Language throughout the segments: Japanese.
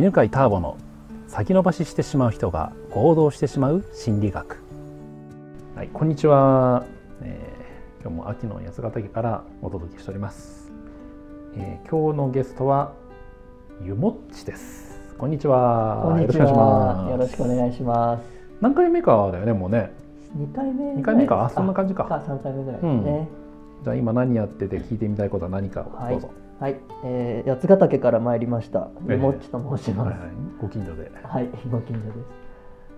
犬飼ターボの先延ばししてしまう人が行動してしまう心理学。はいこんにちは、えー今日も秋の八ヶ岳からお届けしております、えー今日のゲストはゆもっちです。こんにちは。こんにちよろしくお願いしは。ます。よろしくお願いします。何回目かだよねもうね二回目二回目か？あそんな感じか。三回目ぐらいですね。じゃあ今何やってて聞いてみたいことは何かをはいどうぞ、はい、えー、八ヶ岳から参りました。ええ。ゆもっちと申します。はいはい、ご近所で、はい、ご近所です。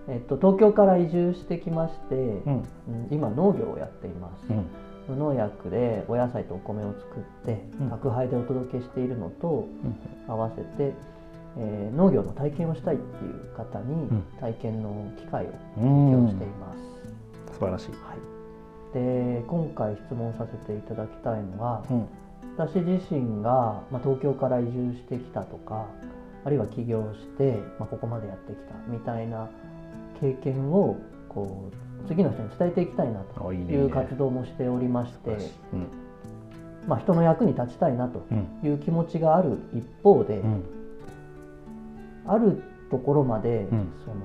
えっと東京から移住してきまして、うん。うん今農業をやっています。うん。無農薬でお野菜とお米を作ってうん。宅配でお届けしているのとうん。合わせて、えー農業の体験をしたいっていう方にん。体験の機会をうん。提供しています。素晴らしい、はい、で今回質問させていただきたいのはうん私自身が、まあ、東京から移住してきたとかあるいは起業して、まあ、ここまでやってきたみたいな経験をこう次の人に伝えていきたいなとあいう活動もしておりましてうん。まあ、人の役に立ちたいなとうん。いう気持ちがある一方で、うん。あるところまで、うん。その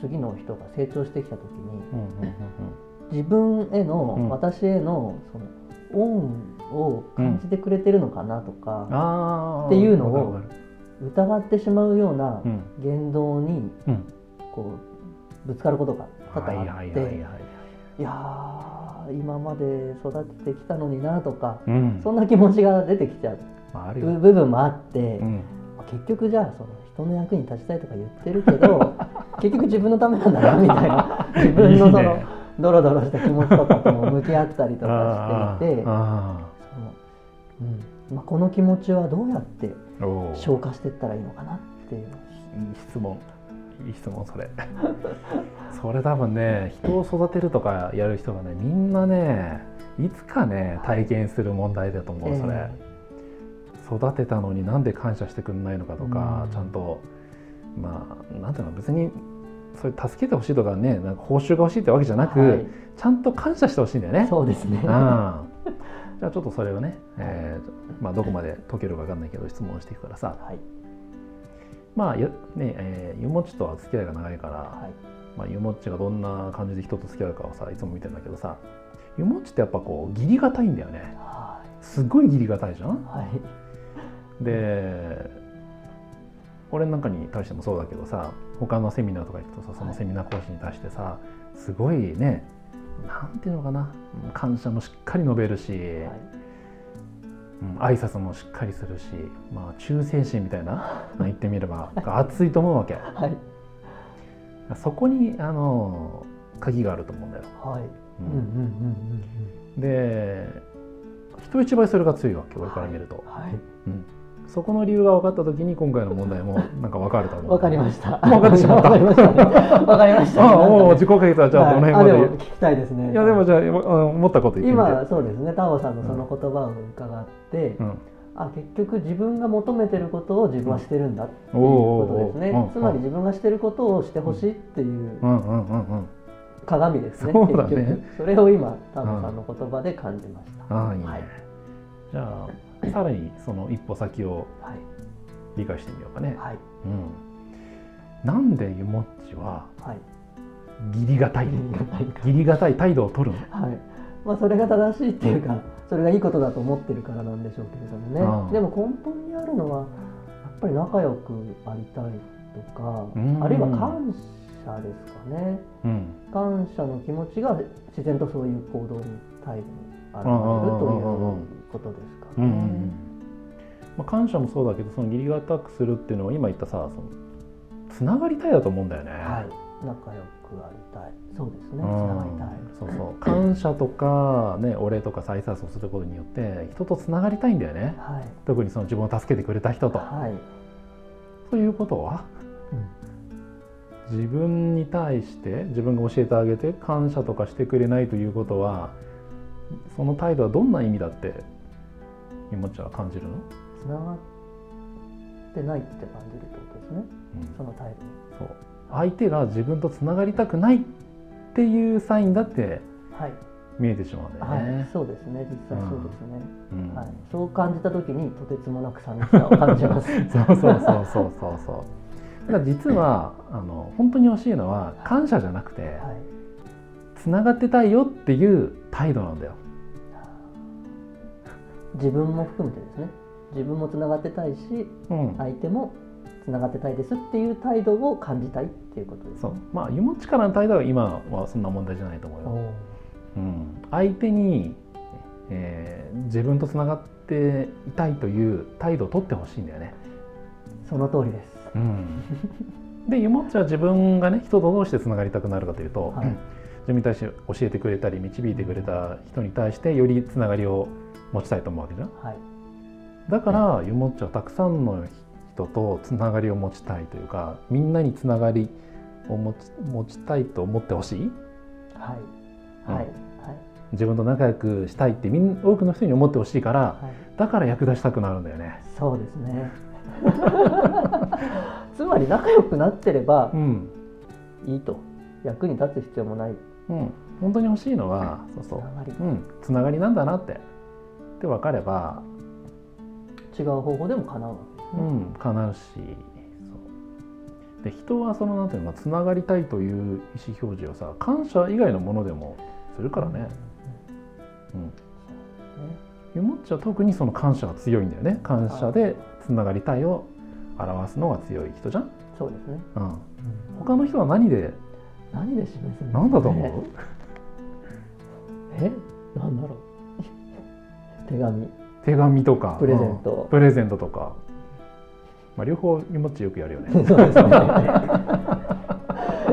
次の人が成長してきた時に自分への、うん。私へのその恩を感じてくれてるのかなとか、っていうのを疑ってしまうようなうん。言動にうん。こうぶつかることが多々はいあって、はいやー今まで育ててきたのになとか、うん。そんな気持ちが出てきちゃう。部分もあって、うん。結局じゃあその人の役に立ちたいとか言ってるけど 結局自分のためなんだなみたいな 自分のそのドロドロした気持ちとかとも向き合ったりとかしていて。うん。まあ、この気持ちはどうやって消化していったらいいのかなっていういい質問。いい質問それ。それ多分ね人を育てるとかやる人がねみんなねいつかね体験する問題だと思うそれ、え育てたのになんで感謝してくんないのかとか、うん。ちゃんとまあなんていうの別にそれ助けてほしいとかねなんか報酬が欲しいってわけじゃなく、はい。ちゃんと感謝してほしいんだよね。そうですね。うんじゃあちょっとそれをね、えーまあ、どこまで解けるか分かんないけど質問していくからさ。はい。まあゆねえーゆもっちとは付き合いが長いから、はい。まあ、ゆもっちがどんな感じで人と付き合うかをさいつも見てるんだけどさゆもっちってやっぱこう義理がたいんだよね。はすごい義理がたいじゃん。いはい。で俺なんかに対してもそうだけどさ他のセミナーとか行くとさそのセミナー講師に対してさすごいねなんていうのかな。感謝もしっかり述べるし、はい。うん、挨拶もしっかりするし、まあ、忠誠心みたいなまあ 言ってみればが熱いと思うわけ。はい。そこにあの鍵があると思うんだよ、で人一倍それが強いわけ俺から見ると、うんはい。うん、そこの理由が分かった時に今回の問題もなんか分かると思う。わかりました。分かってしまった。わかりました。ねわかりましたああもう自己解決はじゃあどの辺まで、はい聞きたいですね。いやでもじゃあ今思ったこと言って今そうですね。タオさんのその言葉を伺って、うん。あ結局自分が求めてることを自分はしてるんだっていうことですね、つまり自分がしてることをしてほしいっていううんうんうんうん。鏡ですね、そうだね。結局。それを今タオさんの言葉で感じました、ああいいね、はい。じゃあさらにその一歩先をはい。理解してみようかね、はい。うん、なんでゆもっちははい。義理がたい義理がたい態度を取るの？はい。まあ、それが正しいっていうかそれがいいことだと思ってるからなんでしょうけれどもうんねでも根本にあるのはやっぱり仲良くありたいとかうん。あるいは感謝ですかね。うん。感謝の気持ちが自然とそういう行動に態度に現れるということですかね。うんうんうんまあ、感謝もそうだけどその義理がたくするっていうのは今言ったさそのつながりたいだと思うんだよね。はい、仲良くありたい。そうですね。つうんながりたい。そうそう感謝とか、ね、お礼とか再拶をすることによって人とつながりたいんだよねはい。特にその自分を助けてくれた人と。はい。ということはうん自分に対して自分が教えてあげて感謝とかしてくれないということはその態度はどんな意味だってゆもちは感じるの、つながってないって感じるってことですね。うん。その態度に。そう。相手が自分とつながりたくないっていうサインだってはい。見えてしまうんだよね、はい、そうですね。実際そうですね、うん。はい、そう感じた時にとてつもなく寂しさを感じます。そうそうそうそうそうそう。だから実はあの本当に欲しいのは感謝じゃなくてはい。つながってたいよっていう態度なんだよ自分も含めてですね。自分もつながってたいしうん。相手もつながってたいですっていう態度を感じたいっていうことですそう。まあ湯持ちからの態度は今はそんな問題じゃないと思うよ、う。ん、相手に、えー自分とつながっていたいという態度を取ってほしいんだよね。その通りです。うん、で湯もっちは自分がね人とどうしてつながりたくなるかというと、はい自分に対して教えてくれたり導いてくれた人に対してよりつながりを持ちたいと思うわけじゃん。はい。だから湯もっちはたくさんの人とつながりを持ちたいというかみんなにつながりを持ち持ちたいと思ってほしい。はい。うん。はい。はい。自分と仲良くしたいってみん多くの人に思ってほしいからはい。だから役立ちたくなるんだよね。そうですね。つまり仲良くなってればうん。いいと。役に立つ必要もないうん、本当に欲しいのはそうそう。つながり。うん、つながりなんだなって。って分かれば、違う方法でも叶うわけですね、うん、叶うしそう。で人はそのなんていうのかつながりたいという意思表示をさ感謝以外のものでもするからね。うん。もっちは特にその感謝が強いんだよね。感謝でつながりたいを表すのが強い人じゃん、そうですね、うん、他の人は何で何で示す何だと思う、え？なんだろう？手紙。手紙とか。プレゼント。うん。プレゼントとか、まあ、両方ゆもっちよくやるよね。そうですね。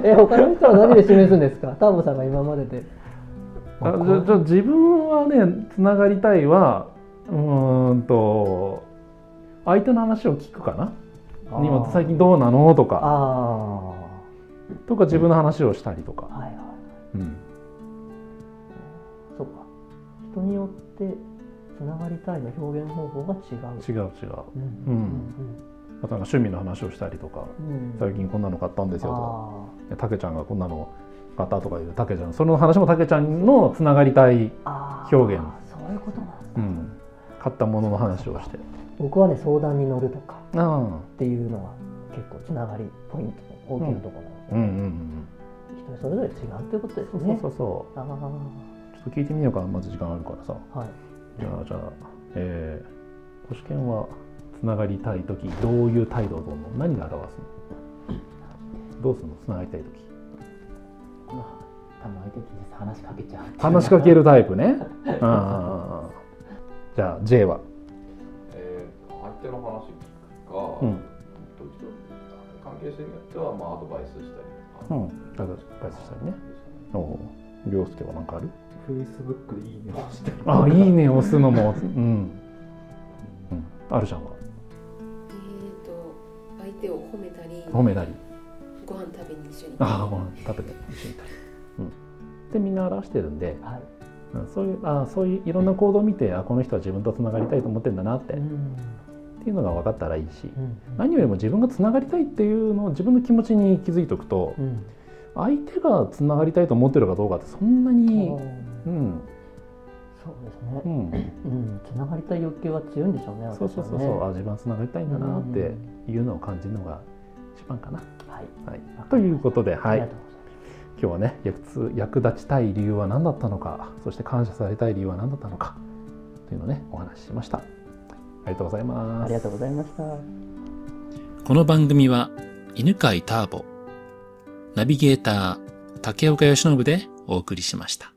え他の人は何で示すんですか？ターボさんが今までで。あじゃじゃあ自分はねつながりたいはうーんと相手の話を聞くかな？今最近どうなの？とか。あとか自分の話をしたりとか、あはいはい。うん、そうか。人によってつながりたいの表現方法が違う。違う違う。うんうんあとなんか趣味の話をしたりとか。うん。うん最近こんなの買ったんですよとか。たけちゃんがこんなの買ったとかいうたけちゃん。その話もたけちゃんのつながりたい、表現。そういうことなんですねうん、買ったものの話をして。僕はね相談に乗るとかあっていうのは結構つながりポイントの大きなところなので、あうんうんうん。人それぞれ違うっていうことですそうねそうそう。あちょっと聞いてみようか。まず時間あるからさ。あはい。じゃあじゃあえー、保守犬はつながりたい時どういう態度をとるの何が表すの？どうするの？つながりたい時。多分相手に話しかけちゃう。話しかけるタイプね。あ じゃあ J は？えー相手の話聞くか、うん関係性によってはまあアドバイスしたりとか、うん。アドバイスしたりね。おお涼介は何かある？フェイスブックでいいねをしてあいいね押すのも。うん、うん、あるじゃん。はえー、と相手を褒めたり褒めたり。ご飯食べに一緒に。ああご飯食べて一緒にいたり、うん、でみんな表してるんで、はい。うん、そういうあそういういろんな行動を見てあこの人は自分とつながりたいと思ってるんだなって、っうんていうのが分かったらいいし、うん。何よりも自分がつながりたいっていうのを自分の気持ちに気づいておくとうん相手がつながりたいと思ってるかどうかってそんなに、うん。そうですね。う、ん、うん、つながりたい欲求は強いんでしょうね。そうそうそうそう、あ自分はつながりたいんだなってうんいうのを感じるのが一番かな。はい。はい、ということで、はい。今日はね役つ役立ちたい理由は何だったのかそして感謝されたい理由は何だったのかというのをねお話ししました。ありがとうございます。ありがとうございました。この番組は犬飼ターボ、ナビゲーター竹岡由伸でお送りしました。